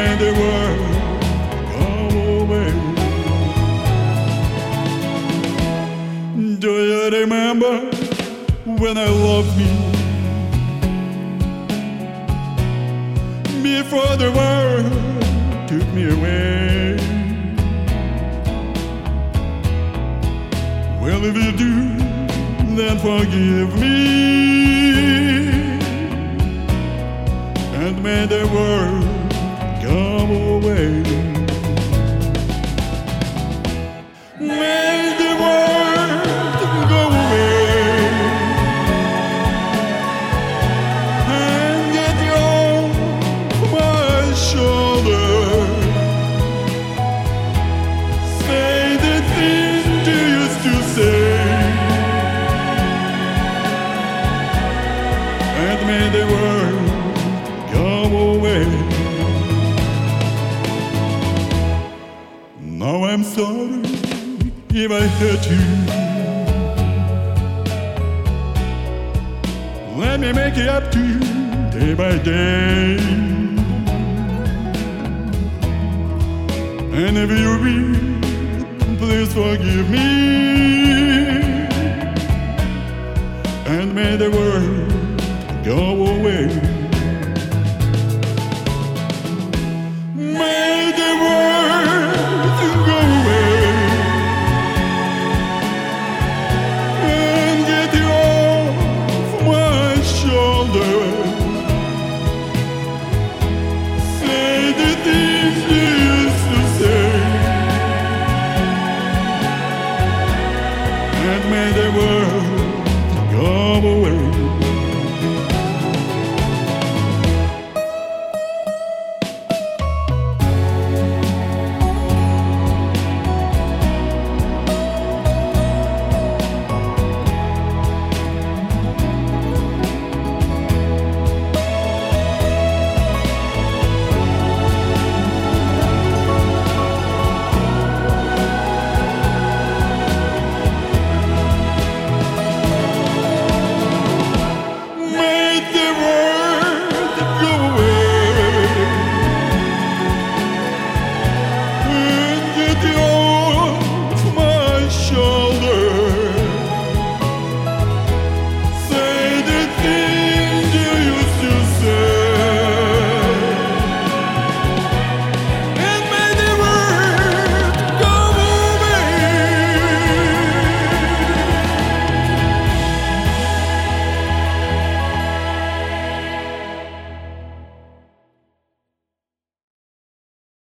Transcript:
away the world. Come away. Do you remember when I loved you? Before the world took me away. Well, if you do, then forgive me. I'm sorry if I hurt you. Let me make it up to you day by day. And if you will, please forgive me. And may the world go away. And may